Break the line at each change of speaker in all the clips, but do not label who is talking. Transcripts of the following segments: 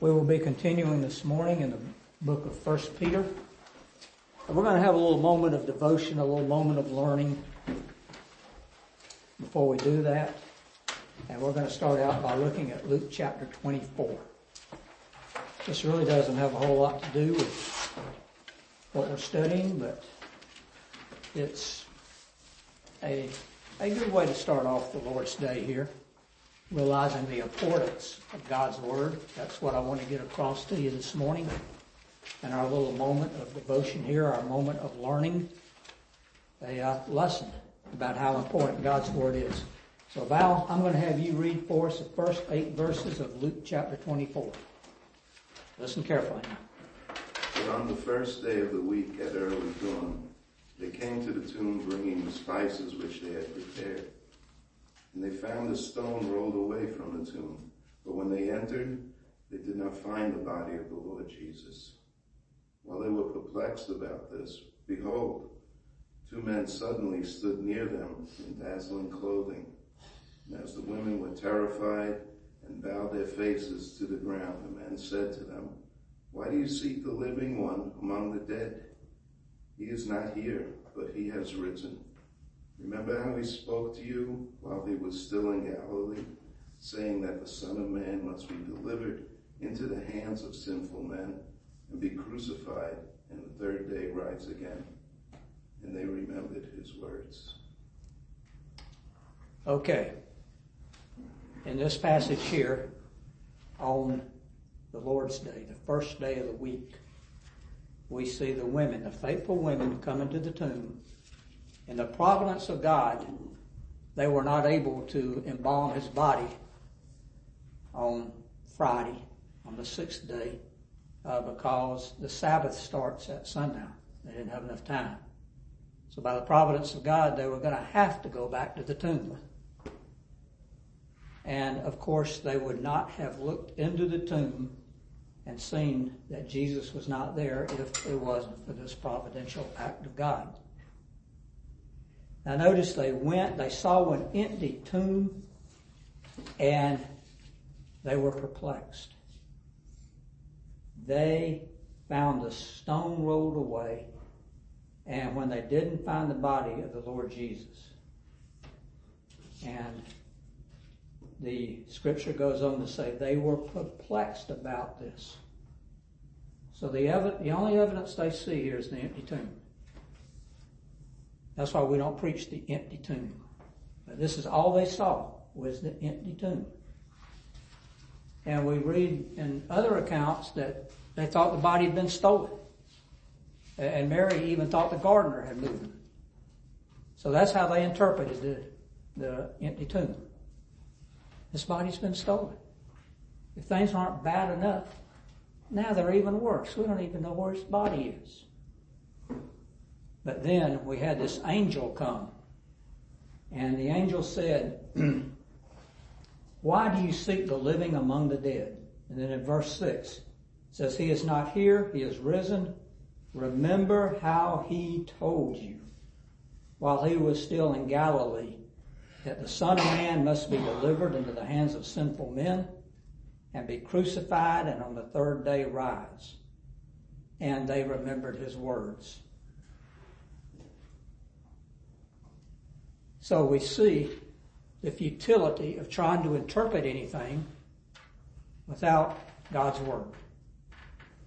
We will be continuing this morning in the book of First Peter. And we're going to have a little moment of devotion, a little moment of learning before we do that. And we're going to start out by looking at Luke chapter 24. This really doesn't have a whole lot to do with what we're studying, but it's a, a good way to start off the Lord's Day here, realizing the importance of God's Word. That's what I want to get across to you this morning. in our little moment of devotion here, our moment of learning a uh, lesson about how important God's Word is. So Val, I'm going to have you read for us the first eight verses of Luke chapter 24. Listen carefully now.
But on the first day of the week at early dawn, they came to the tomb bringing the spices which they had prepared. And they found the stone rolled away from the tomb. But when they entered, they did not find the body of the Lord Jesus. While they were perplexed about this, behold, two men suddenly stood near them in dazzling clothing. And as the women were terrified and bowed their faces to the ground, the men said to them, Why do you seek the living one among the dead? He is not here, but he has risen. Remember how he spoke to you while he was still in Galilee, saying that the Son of Man must be delivered into the hands of sinful men and be crucified, and the third day rise again. And they remembered his words.
Okay. In this passage here, on the Lord's Day, the first day of the week, we see the women, the faithful women, come into the tomb. In the providence of God, they were not able to embalm his body on Friday, on the sixth day, uh, because the Sabbath starts at sundown. They didn't have enough time. So by the providence of God, they were going to have to go back to the tomb. And of course, they would not have looked into the tomb and seen that Jesus was not there if it wasn't for this providential act of God. Now notice they went, they saw an empty tomb, and they were perplexed. They found the stone rolled away, and when they didn't find the body of the Lord Jesus, and the scripture goes on to say they were perplexed about this. So the, ev- the only evidence they see here is the empty tomb. That's why we don't preach the empty tomb. But this is all they saw was the empty tomb. And we read in other accounts that they thought the body had been stolen. And Mary even thought the gardener had moved it. So that's how they interpreted the, the empty tomb. This body's been stolen. If things aren't bad enough, now they're even worse. We don't even know where his body is. But then we had this angel come. And the angel said, Why do you seek the living among the dead? And then in verse 6, it says, He is not here, He is risen. Remember how He told you while He was still in Galilee that the Son of Man must be delivered into the hands of sinful men and be crucified and on the third day rise. And they remembered his words. So we see the futility of trying to interpret anything without God's word.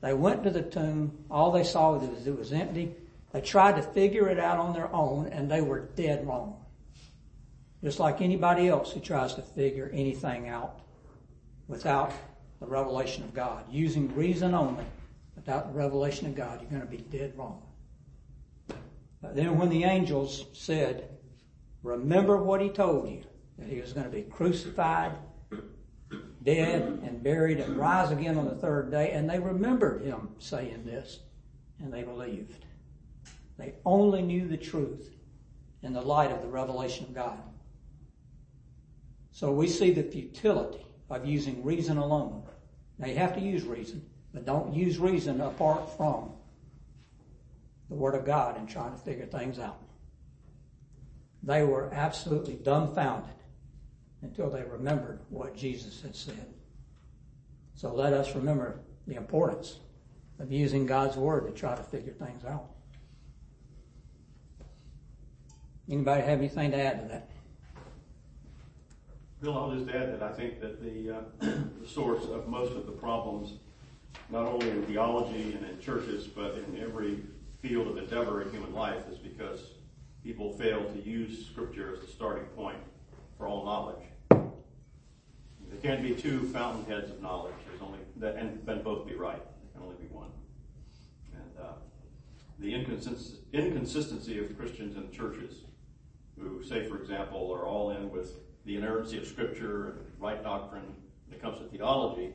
They went to the tomb, all they saw was it was empty. They tried to figure it out on their own and they were dead wrong. Just like anybody else who tries to figure anything out without the revelation of God. Using reason only without the revelation of God, you're going to be dead wrong. But then when the angels said, remember what he told you, that he was going to be crucified, dead, and buried, and rise again on the third day, and they remembered him saying this, and they believed. They only knew the truth in the light of the revelation of God. So we see the futility of using reason alone. Now you have to use reason, but don't use reason apart from the Word of God in trying to figure things out. They were absolutely dumbfounded until they remembered what Jesus had said. So let us remember the importance of using God's Word to try to figure things out. Anybody have anything to add to that?
Bill, I'll just add that I think that the, uh, the source of most of the problems, not only in theology and in churches, but in every field of endeavor in human life, is because people fail to use Scripture as the starting point for all knowledge. There can't be two fountainheads of knowledge. There's only that, and then both be right. There can only be one. And uh, the inconsist- inconsistency of Christians and churches, who say, for example, are all in with the inerrancy of Scripture and right doctrine when it comes to theology,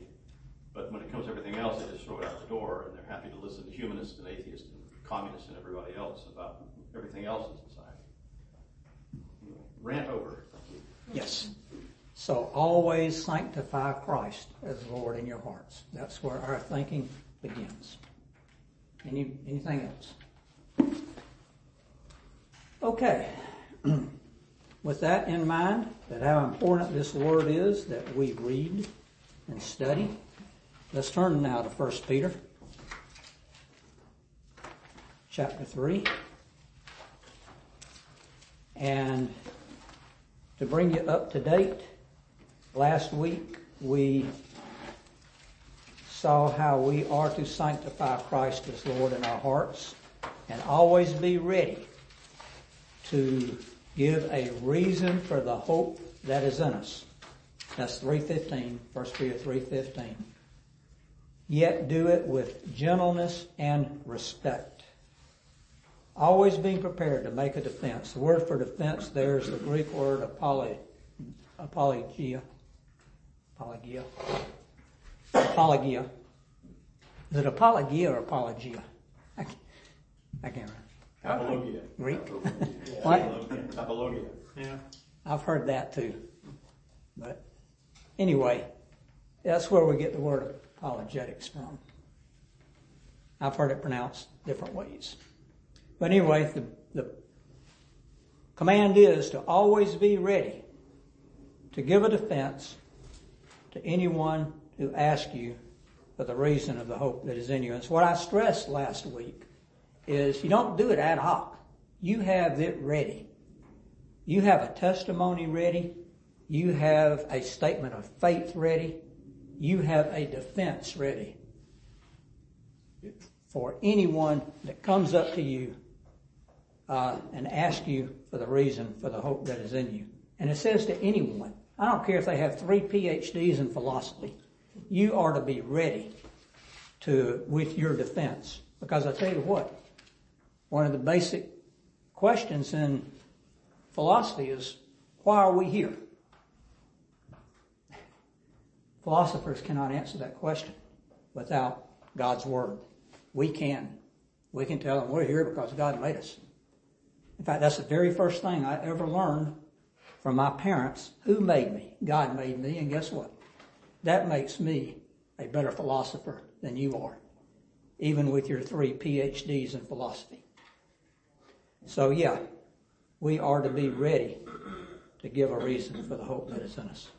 but when it comes to everything else, they just throw it out the door, and they're happy to listen to humanists and atheists and communists and everybody else about everything else in society. Anyway, rant over.
Yes. So always sanctify Christ as Lord in your hearts. That's where our thinking begins. Any anything else? Okay. With that in mind, that how important this word is that we read and study, let's turn now to 1 Peter chapter 3. And to bring you up to date, last week we saw how we are to sanctify Christ as Lord in our hearts and always be ready to give a reason for the hope that is in us. That's 315, 1 Peter 315. Yet do it with gentleness and respect. Always being prepared to make a defense. The word for defense there is the Greek word apology, apologia. Apologia. Apologia. Is it apologia or apologia? I can't, I can't remember.
Apologia.
Greek? What?
Apologia.
Yeah.
I've heard that too. But anyway, that's where we get the word apologetics from. I've heard it pronounced different ways. But anyway, the, the command is to always be ready to give a defense to anyone who asks you for the reason of the hope that is in you. And it's what I stressed last week is you don't do it ad hoc. You have it ready. You have a testimony ready. You have a statement of faith ready. You have a defense ready for anyone that comes up to you Uh, and ask you for the reason for the hope that is in you. And it says to anyone, I don't care if they have three PhDs in philosophy, you are to be ready to with your defense. Because I tell you what, one of the basic questions in philosophy is why are we here? Philosophers cannot answer that question without God's Word. We can. We can tell them we're here because God made us. In fact, that's the very first thing I ever learned from my parents. Who made me? God made me, and guess what? That makes me a better philosopher than you are, even with your three PhDs in philosophy. So yeah, we are to be ready to give a reason for the hope that is in us.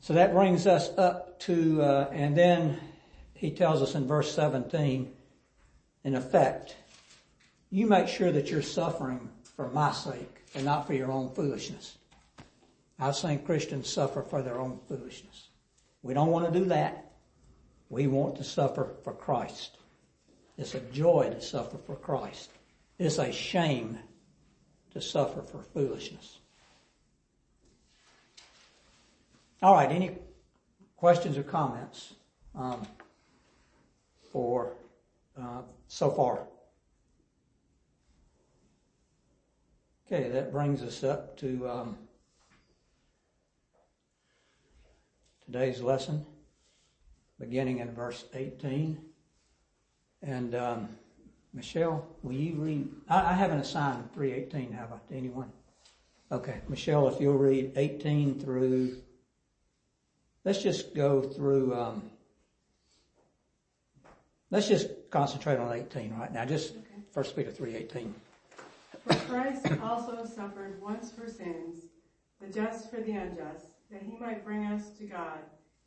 So that brings us up to, uh, and then he tells us in verse 17, in effect, you make sure that you're suffering for my sake and not for your own foolishness. I've seen Christians suffer for their own foolishness. We don't want to do that. We want to suffer for Christ. It's a joy to suffer for Christ. It's a shame to suffer for foolishness. All right, any questions or comments um, for uh, so far? Okay, that brings us up to um, today's lesson, beginning in verse 18. And um, Michelle, will you read? I, I haven't assigned 318, have I, to anyone? Okay, Michelle, if you'll read 18 through, let's just go through, um, let's just concentrate on 18 right now, just First Peter 3.18.
For Christ also suffered once for sins, the just for the unjust, that he might bring us to God,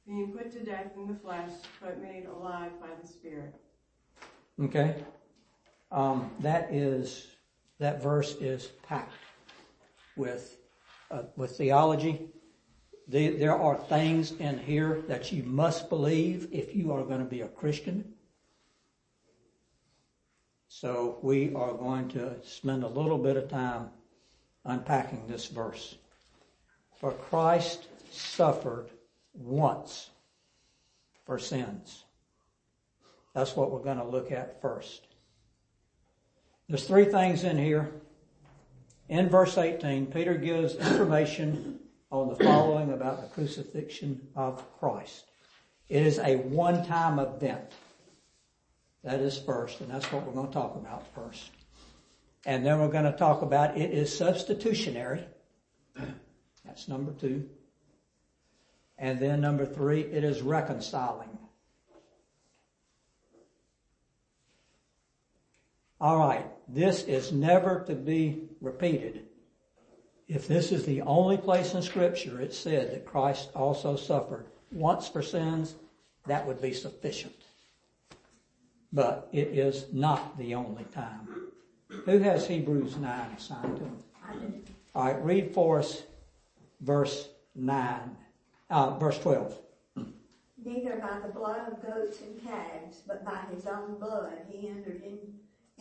being put to death in the flesh, but made alive by the Spirit.
Okay? Um, that is, that verse is packed with, uh, with theology. The, there are things in here that you must believe if you are going to be a Christian. So we are going to spend a little bit of time unpacking this verse. For Christ suffered once for sins. That's what we're going to look at first. There's three things in here. In verse 18, Peter gives information on the following about the crucifixion of Christ. It is a one-time event. That is first, and that's what we're going to talk about first. And then we're going to talk about it is substitutionary. That's number two. And then number three, it is reconciling. All right, this is never to be repeated. If this is the only place in scripture it said that Christ also suffered once for sins, that would be sufficient. But it is not the only time. Who has Hebrews 9 assigned to them? All right, read for us verse 9, uh, verse 12.
Neither by the blood of goats and calves, but by his own blood he entered in,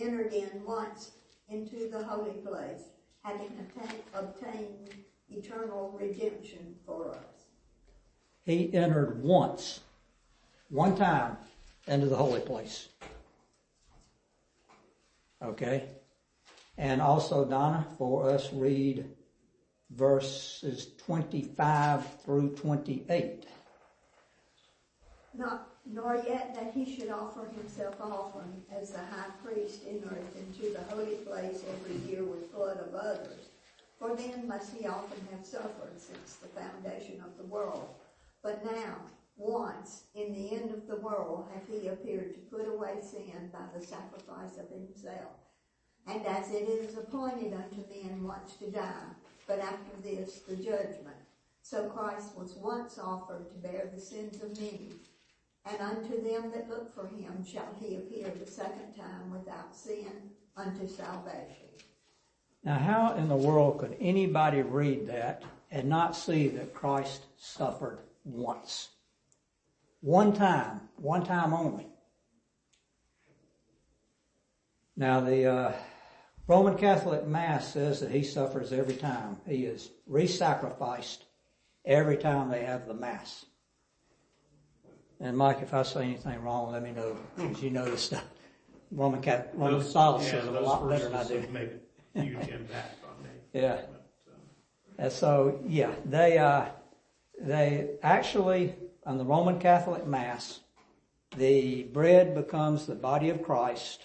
entered in once into the holy place, having obtained, obtained eternal redemption for us.
He entered once, one time, into the holy place. Okay? And also, Donna, for us, read verses 25 through 28.
Not, nor yet that he should offer himself often as the high priest entereth into the holy place every year with blood of others. For then must he often have suffered since the foundation of the world. But now, once, in the end of the world, hath he appeared to put away sin by the sacrifice of himself. And as it is appointed unto men once to die, but after this the judgment. So Christ was once offered to bear the sins of many, and unto them that look for him shall he appear the second time without sin unto salvation.
Now, how in the world could anybody read that and not see that Christ suffered once? One time, one time only. Now, the uh, Roman Catholic Mass says that he suffers every time. He is re-sacrificed every time they have the Mass. And Mike, if I say anything wrong, let me know, because you know this stuff. Roman Catholic, Roman
Those-
Catholic
yeah,
says it a lot better than I do.
Make a huge impact on me.
Yeah.
But, um,
And so, yeah, they, uh, they actually, on the Roman Catholic Mass, the bread becomes the body of Christ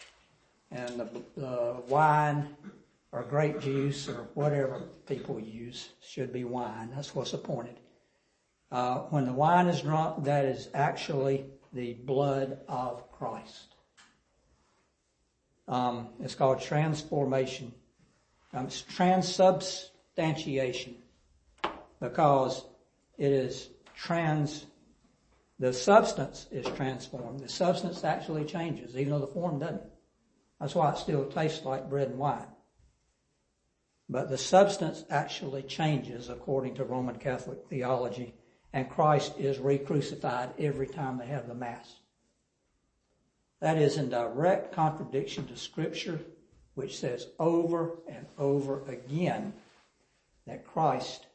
and the, wine or grape juice or whatever people use should be wine. That's what's appointed. Uh, when the wine is drunk, that is actually the blood of Christ. Um, it's called transformation. Um, it's transubstantiation because it is trans, the substance is transformed. The substance actually changes, even though the form doesn't. That's why it still tastes like bread and wine. But the substance actually changes according to Roman Catholic theology, and Christ is re-crucified every time they have the Mass. That is in direct contradiction to Scripture, which says over and over again that Christ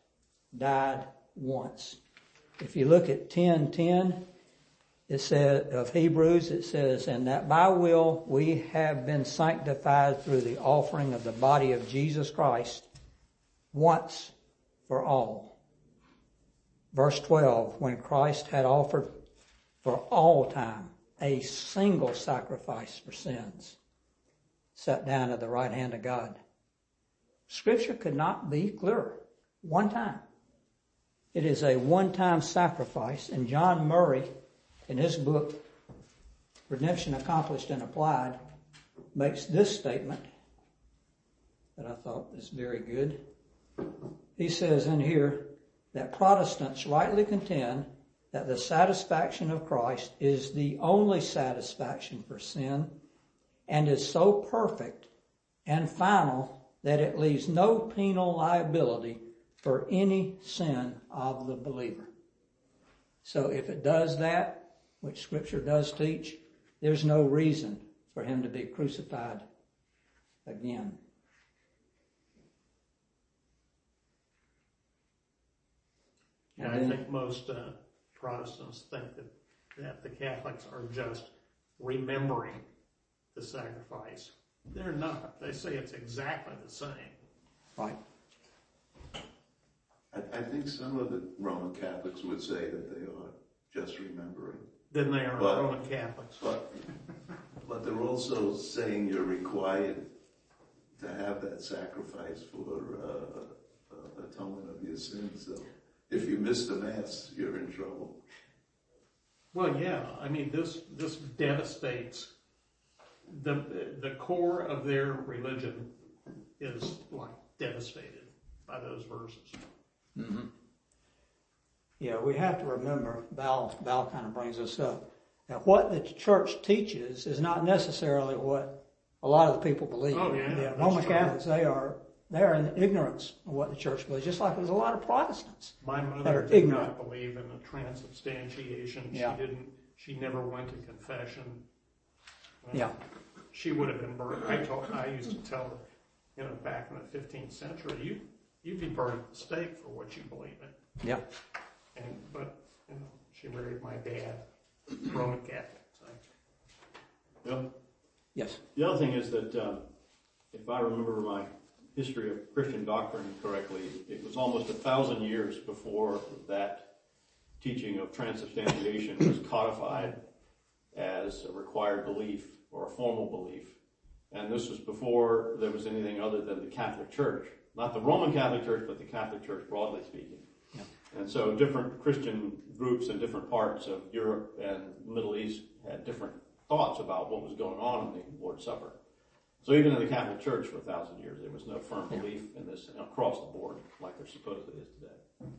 died once. If you look at 10:10, it says of Hebrews, it says, "And that by will we have been sanctified through the offering of the body of Jesus Christ once for all." Verse 12, when Christ had offered for all time a single sacrifice for sins, sat down at the right hand of God. Scripture could not be clearer. One time. It is a one-time sacrifice, and John Murray, in his book, Redemption Accomplished and Applied, makes this statement that I thought is very good. He says in here that Protestants rightly contend that the satisfaction of Christ is the only satisfaction for sin and is so perfect and final that it leaves no penal liability for any sin of the believer. So if it does that, which scripture does teach, there's no reason for him to be crucified again.
And I think most uh, Protestants think that, that the Catholics are just remembering the sacrifice. They're not. They say it's exactly the same.
Right.
I, I think some of the Roman Catholics would say that they are just remembering.
Then they are
But-
Roman Catholics.
But, but they're also saying you're required to have that sacrifice for uh, uh, atonement of your sins. So if you miss the mass, you're in trouble.
Well, yeah. I mean, this this devastates the the core of their religion is like devastated by those verses. Mm-hmm.
Yeah, we have to remember, Val, Val kind of brings this up, that what the church teaches is not necessarily what a lot of the people believe.
Oh, yeah,
The Roman
true.
Catholics, they are, they are in ignorance of what the church believes, just like there's a lot of Protestants.
My mother did
ignorant.
not believe in the transubstantiation.
Yeah.
She didn't. She never went to confession.
Yeah.
She would have been burned. I told. I used to tell her, you know, back in the 15th century, you you'd be burned at the stake for what you believe in.
Yeah.
And but you know, she married my dad, Roman Catholic. So.
Bill?
Yes.
The other thing is that, uh, if I remember my history of Christian doctrine correctly, it was almost a thousand years before that teaching of transubstantiation was codified as a required belief or a formal belief. And this was before there was anything other than the Catholic Church. Not the Roman Catholic Church, but the Catholic Church broadly speaking.
Yeah.
And so different Christian groups in different parts of Europe and the Middle East had different thoughts about what was going on in the Lord's Supper. So even in the Catholic Church for a thousand years, there was no firm belief in this across the board like there supposedly is today.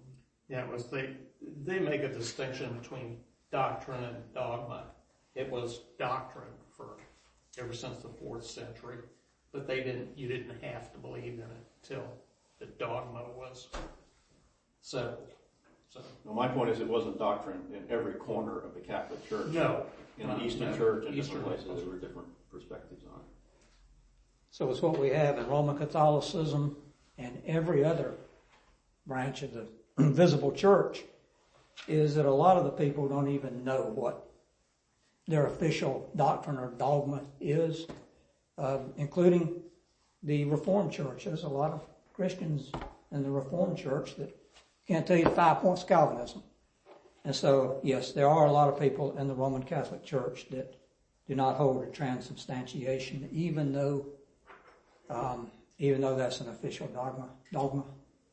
Yeah, it was they they make a distinction between doctrine and dogma. It was doctrine for ever since the fourth century, but they didn't you didn't have to believe in it till the dogma was settled. So
Well, my point is it wasn't doctrine in every corner of the Catholic Church.
no,
In
no,
the Eastern
no.
Church and
Eastern
different places, there were different perspectives on it.
So it's what we have in Roman Catholicism and every other branch of the visible church is that a lot of the people don't even know what their official doctrine or dogma is, um, including the Reformed Church. There's a lot of Christians in the Reformed Church that can't tell you five points of Calvinism. And so, yes, there are a lot of people in the Roman Catholic Church that do not hold to transubstantiation, even though um, even though that's an official dogma, dogma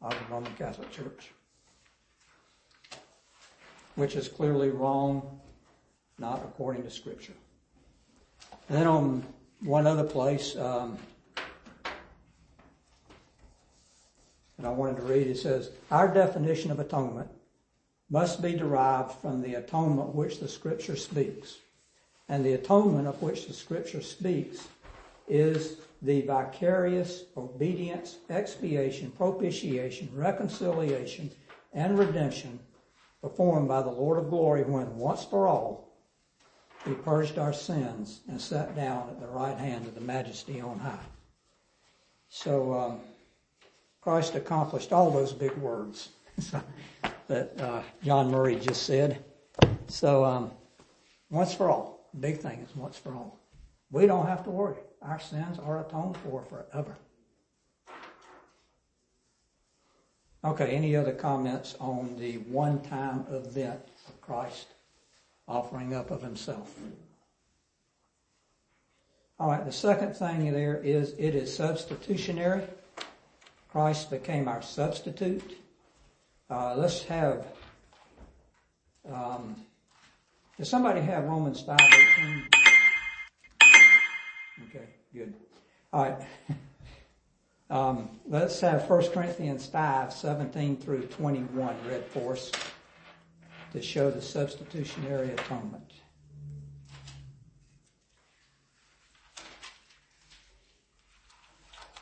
of the Roman Catholic Church, which is clearly wrong, not according to Scripture. And then on one other place, um, that I wanted to read, it says, Our definition of atonement must be derived from the atonement which the Scripture speaks. And the atonement of which the Scripture speaks is the vicarious obedience, expiation, propitiation, reconciliation, and redemption performed by the Lord of glory when once for all he purged our sins and sat down at the right hand of the majesty on high. So um, Christ accomplished all those big words that uh, John Murray just said. So um, once for all, big thing is once for all. We don't have to worry. Our sins are atoned for forever. Okay, any other comments on the one-time event of Christ offering up of himself? All right, the second thing there is it is substitutionary. Christ became our substitute. Uh, let's have, um, does somebody have Romans 5, 18? Okay, good. All right. Um, let's have 1 Corinthians 5, 17 through 21 read for us. to show the substitutionary atonement.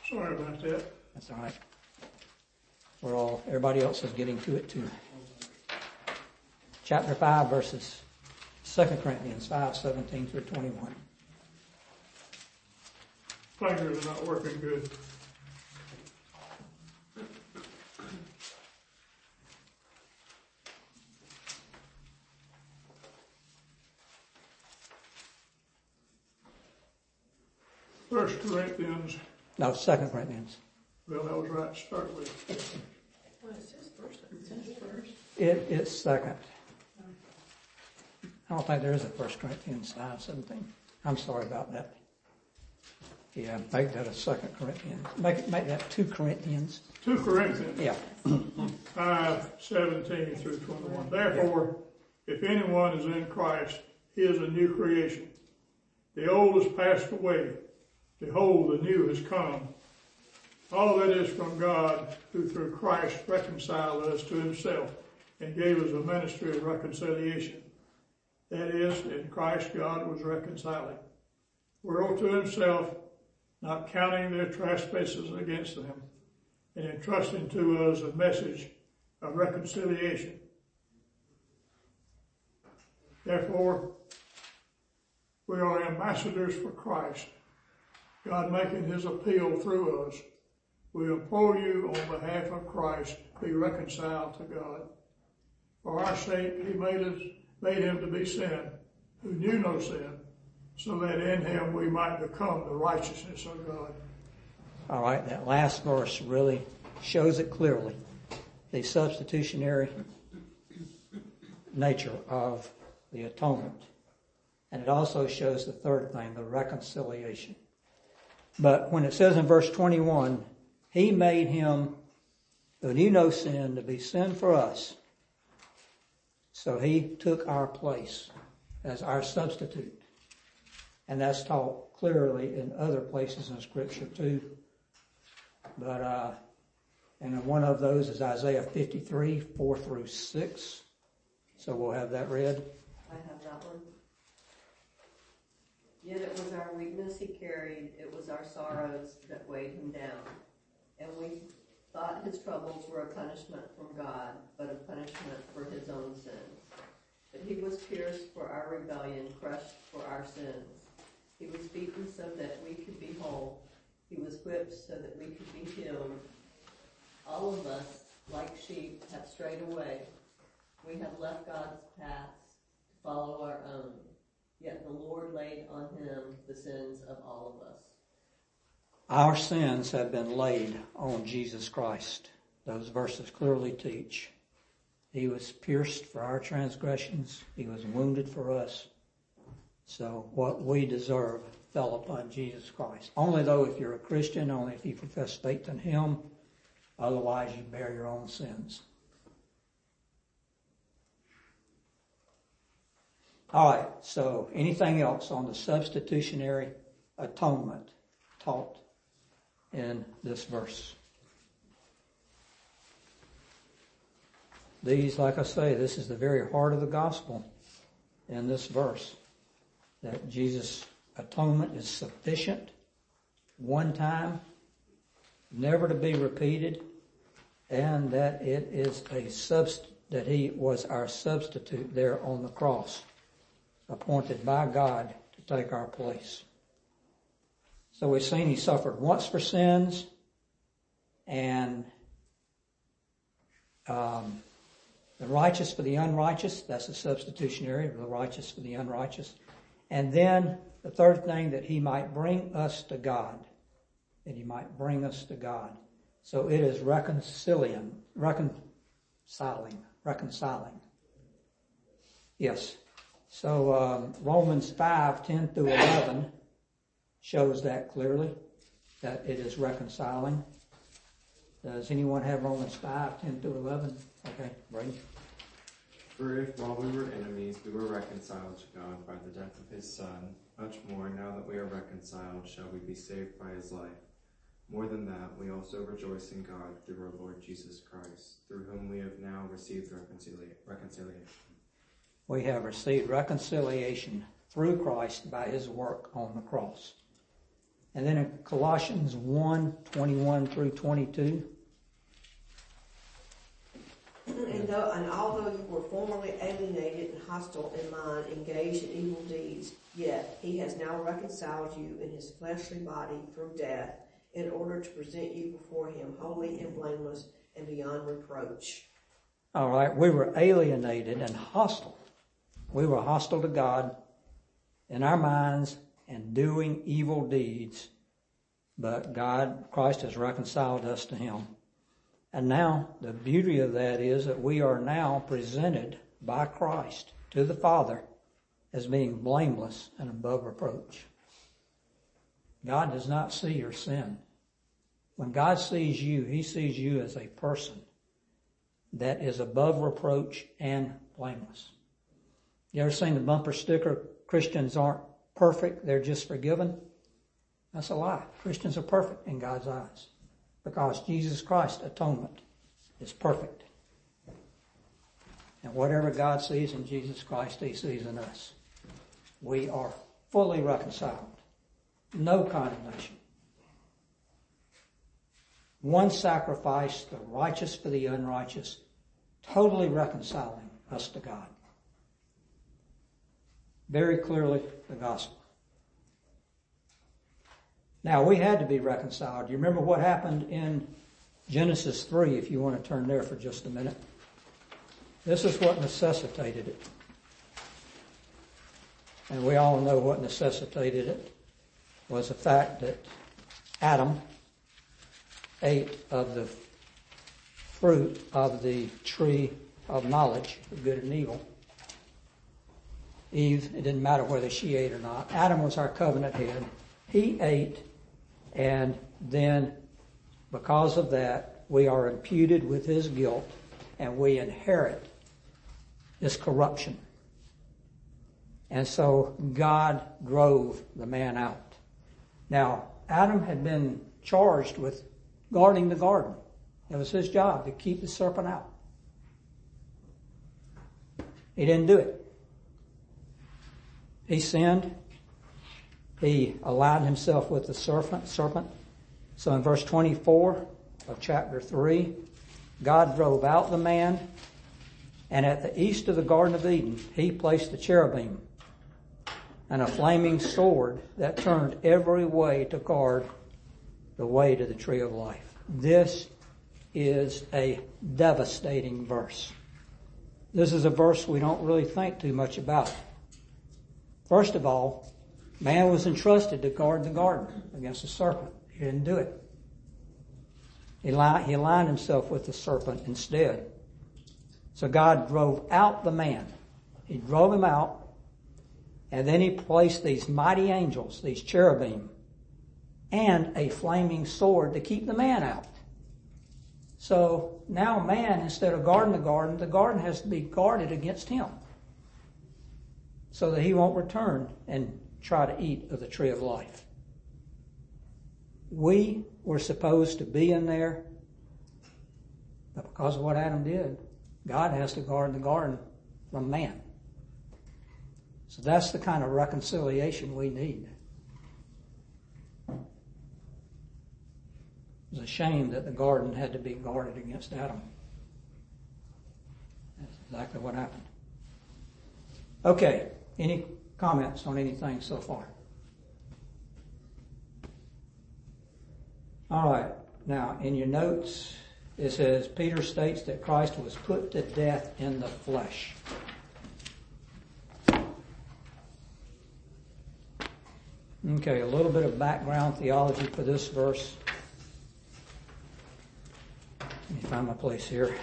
Sorry about that.
That's all right. We're all, everybody else is getting to it too. Chapter 5, verses 2 Corinthians 5, 17 through 21.
Fingers are not working good. First Corinthians,
No, 2 Corinthians.
Well, that was right to start with.
Well, it says first, it says first.
It's second. I don't think there is a 1 Corinthians 5, 17. I'm sorry about that. Yeah, make that a second Corinthians. Make make that 2 Corinthians.
Two Corinthians,
Yeah.
five, seventeen through twenty-one. Therefore, if anyone is in Christ, he is a new creation. The old has passed away. Behold, the new has come. All that is from God, who through Christ reconciled us to himself and gave us a ministry of reconciliation. That is, in Christ God was reconciling. World to himself, not counting their trespasses against them, and entrusting to us a message of reconciliation. Therefore, we are ambassadors for Christ, God making his appeal through us. We implore you on behalf of Christ, be reconciled to God. For our sake, he made us, made him to be sin, who knew no sin, so that in him we might become the righteousness of God.
All right, that last verse really shows it clearly. The substitutionary nature of the atonement. And it also shows the third thing, the reconciliation. But when it says in verse 21, He made him who knew no sin to be sin for us. So He took our place as our substitute. And that's taught clearly in other places in Scripture too. But, uh, and one of those is Isaiah 53, 4 through 6. So we'll have that read.
I have that one. Yet it was our weakness he carried, it was our sorrows that weighed him down. And we thought his troubles were a punishment from God, but a punishment for his own sins. But he was pierced for our rebellion, crushed for our sins. He was beaten so that we could be whole. He was whipped so that we could be healed. All of us, like sheep, have strayed away. We have left God's paths to follow our own. Yet the Lord laid on him the sins of all of us.
Our sins have been laid on Jesus Christ. Those verses clearly teach. He was pierced for our transgressions. He was wounded for us. So what we deserve fell upon Jesus Christ. Only though if you're a Christian, only if you profess faith in Him, otherwise you bear your own sins. All right, so anything else on the substitutionary atonement taught in this verse? These, like I say, this is the very heart of the gospel in this verse. That Jesus' atonement is sufficient, one time, never to be repeated, and that it is a subst- that he was our substitute there on the cross, appointed by God to take our place. So we've seen he suffered once for sins, and um, the righteous for the unrighteous, that's the substitutionary, of the righteous for the unrighteous. And then the third thing, that he might bring us to God. That he might bring us to God. So it is reconciling, reconciling, reconciling. Yes. So um, Romans 5, 10 through 11 shows that clearly, that it is reconciling. Does anyone have Romans 5, 10 through 11? Okay, Brady.
For if while we were enemies we were reconciled to God by the death of his Son, much more now that we are reconciled shall we be saved by his life. More than that, we also rejoice in God through our Lord Jesus Christ, through whom we have now received reconcilia- reconciliation.
we have received reconciliation through Christ by his work on the cross. And then in Colossians 1, 21 through 22,
And, though, and although you were formerly alienated and hostile in mind, engaged in evil deeds, yet he has now reconciled you in his fleshly body through death, in order to present you before him holy and blameless and beyond reproach.
all right, we were alienated and hostile. We were hostile to God in our minds and doing evil deeds, but God, Christ has reconciled us to him. And now the beauty of that is that we are now presented by Christ to the Father as being blameless and above reproach. God does not see your sin. When God sees you, He sees you as a person that is above reproach and blameless. You ever seen the bumper sticker, Christians aren't perfect, they're just forgiven? That's a lie. Christians are perfect in God's eyes because Jesus Christ's atonement is perfect. And whatever God sees in Jesus Christ, He sees in us. We are fully reconciled. No condemnation. One sacrifice, the righteous for the unrighteous, totally reconciling us to God. Very clearly the gospel. Now we had to be reconciled. You remember what happened in Genesis 3 if you want to turn there for just a minute. This is what necessitated it. And we all know what necessitated it was the fact that Adam ate of the fruit of the tree of knowledge of good and evil. Eve, it didn't matter whether she ate or not. Adam was our covenant head. He ate, and then because of that, we are imputed with his guilt and we inherit his corruption. And so God drove the man out. Now, Adam had been charged with guarding the garden. It was his job to keep the serpent out. He didn't do it. He sinned. He allied himself with the serpent. serpent. So in verse 24 of chapter 3, God drove out the man, and at the east of the Garden of Eden, he placed the cherubim and a flaming sword that turned every way to guard the way to the tree of life. This is a devastating verse. This is a verse we don't really think too much about. First of all, man was entrusted to guard the garden against the serpent. He didn't do it. He, li- he aligned himself with the serpent instead. So God drove out the man. He drove him out, and then he placed these mighty angels, these cherubim, and a flaming sword to keep the man out. So now man, instead of guarding the garden, the garden has to be guarded against him. So that he won't return and try to eat of the tree of life. We were supposed to be in there, but because of what Adam did, God has to guard the garden from man. So that's the kind of reconciliation we need. It's a shame that the garden had to be guarded against Adam. That's exactly what happened. Okay, any comments on anything so far? All right, now in your notes, it says Peter states that Christ was put to death in the flesh. Okay, a little bit of background theology for this verse. Let me find my place here. It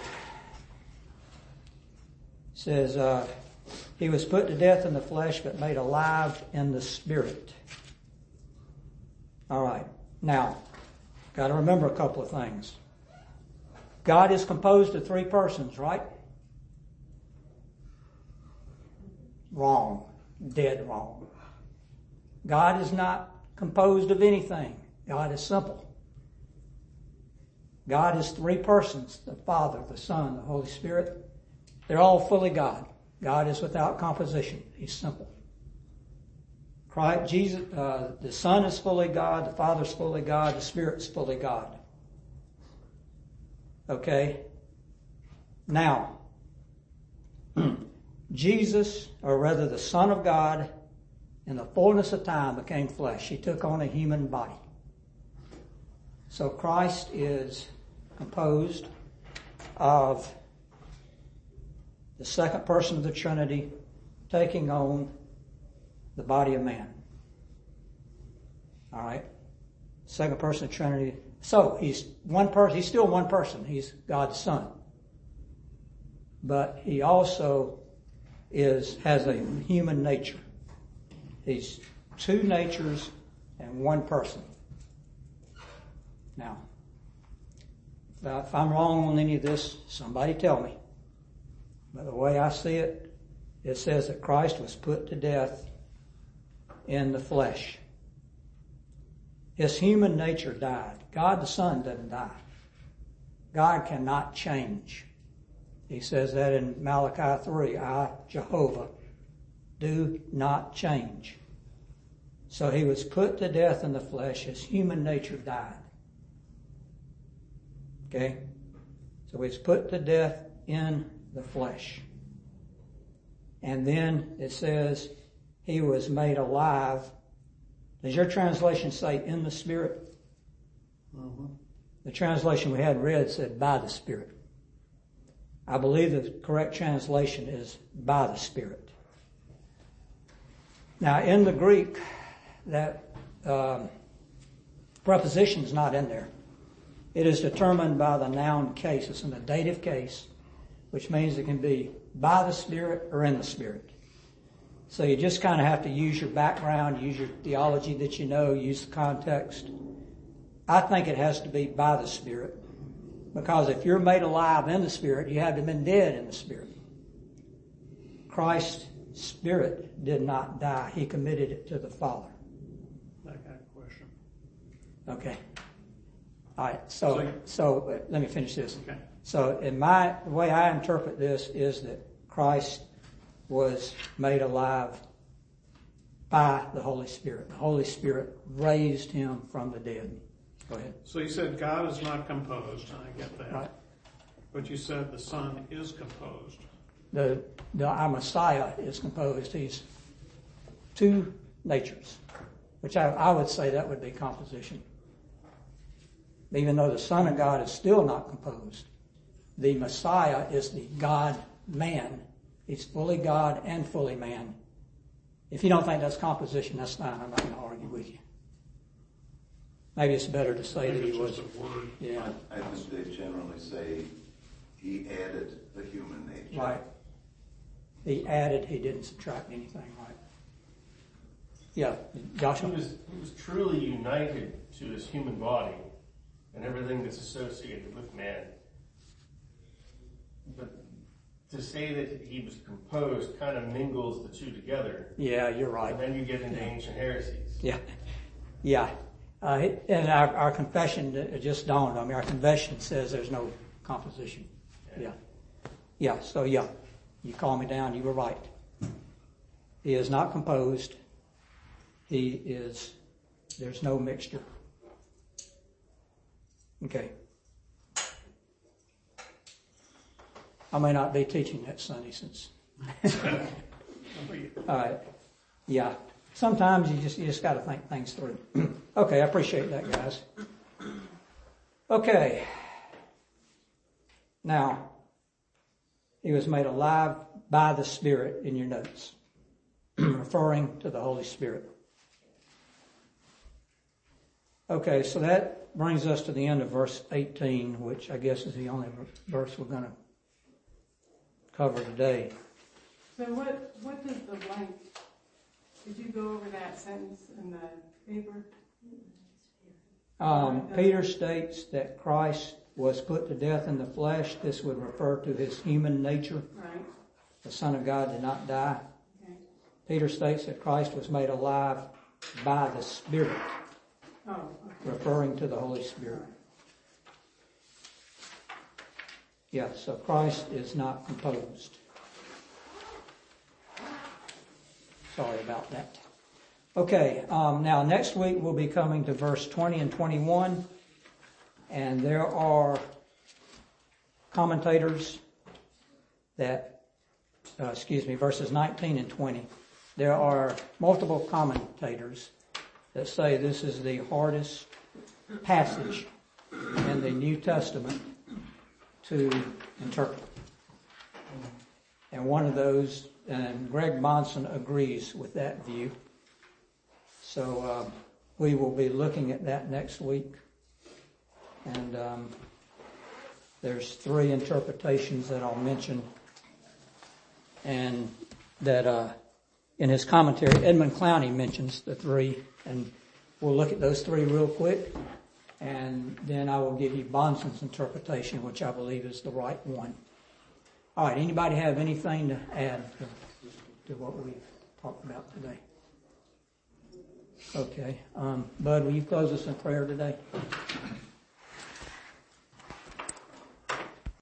says, uh, he was put to death in the flesh, but made alive in the spirit. All right. Now, got to remember a couple of things. God is composed of three persons, right? Wrong. Dead wrong. God is not composed of anything. God is simple. God is three persons the Father, the Son, the Holy Spirit. They're all fully God. God is without composition. He's simple. Christ, Jesus, uh, the Son is fully God, the Father is fully God, the Spirit is fully God. Okay? Now, Jesus, or rather the Son of God, in the fullness of time became flesh. He took on a human body. So Christ is composed of the second person of the Trinity taking on the body of man. All right? Second person of Trinity. So he's one person, he's still one person. He's God's son. But he also is, has a human nature. He's two natures and one person. Now, if I'm wrong on any of this, somebody tell me. But the way I see it, it says that Christ was put to death in the flesh. His human nature died. God the Son doesn't die. God cannot change. He says that in Malachi 3, I, Jehovah, do not change. So he was put to death in the flesh. His human nature died. Okay? So he's put to death in the flesh. And then it says he was made alive. Does your translation say in the Spirit? The translation we had read said by the Spirit. I believe the correct translation is by the Spirit. Now, in the Greek, that um, preposition is not in there. It is determined by the noun case. It's in the dative case, which means it can be by the Spirit or in the Spirit. So you just kind of have to use your background, use your theology that you know, use the context. I think it has to be by the Spirit. Because if you're made alive in the Spirit, you haven't been dead in the Spirit. Christ's Spirit did not die. He committed it to the Father.
That kind of question.
Okay. All right. So,
So-
so uh, let me finish this.
Okay.
So, in my the way I interpret this is that Christ was made alive by the Holy Spirit. The Holy Spirit raised him from the dead. Go ahead.
So you said God is not composed, and I get that.
Right.
But you said the Son is composed.
The, the our Messiah is composed. He's two natures, which I, I would say that would be composition. Even though the Son of God is still not composed, the Messiah is the God man. He's fully God and fully man. If you don't think that's composition, that's fine. I'm not going to argue with you. Maybe it's better to say that he was.
a word.
Yeah,
I think they generally say he added the human nature.
right. He added, he didn't subtract anything, right? Yeah,
He was, he was truly united to his human body and everything that's associated with man. To say that he was composed kind of mingles the two together.
Yeah, you're right.
And then you get into ancient heresies.
Yeah, yeah. Uh, and our, our confession it just dawned on me. Our confession says there's no composition. Yeah, yeah. So yeah, you call me down. You were right. He is not composed. He is. There's no mixture. Okay. I may not be teaching next Sunday since. All right. Yeah. Sometimes you just you just got to think things through. okay, I appreciate that, guys. Okay. Now, he was made alive by the Spirit in your notes, referring to the Holy Spirit. Okay, so that brings us to the end of verse 18, which I guess is the only verse we're going to cover today.
So what, what does the blank, did you go over that sentence in the paper?
Um, Peter states that Christ was put to death in the flesh. This would refer to his human nature.
Right,
The Son of God did not die.
okay.
Peter states that Christ was made alive by the Spirit,
Oh, okay.
referring to the Holy Spirit. Yeah, so Christ is not composed. Sorry about that. Okay, um, now next week we'll be coming to verse 20 and 21, and there are commentators that, uh, excuse me, verses 19 and 20. There are multiple commentators that say this is the hardest passage in the New Testament to interpret. And one of those, and Greg Bahnsen agrees with that view. So uh, we will be looking at that next week. And um, there's three interpretations that I'll mention. And that uh, in his commentary, Edmund Clowney mentions the three. And we'll look at those three real quick. And then I will give you Bahnsen's interpretation, which I believe is the right one. All right, anybody have anything to add to, to what we've talked about today? Okay, um, Bud, will you close us in prayer today?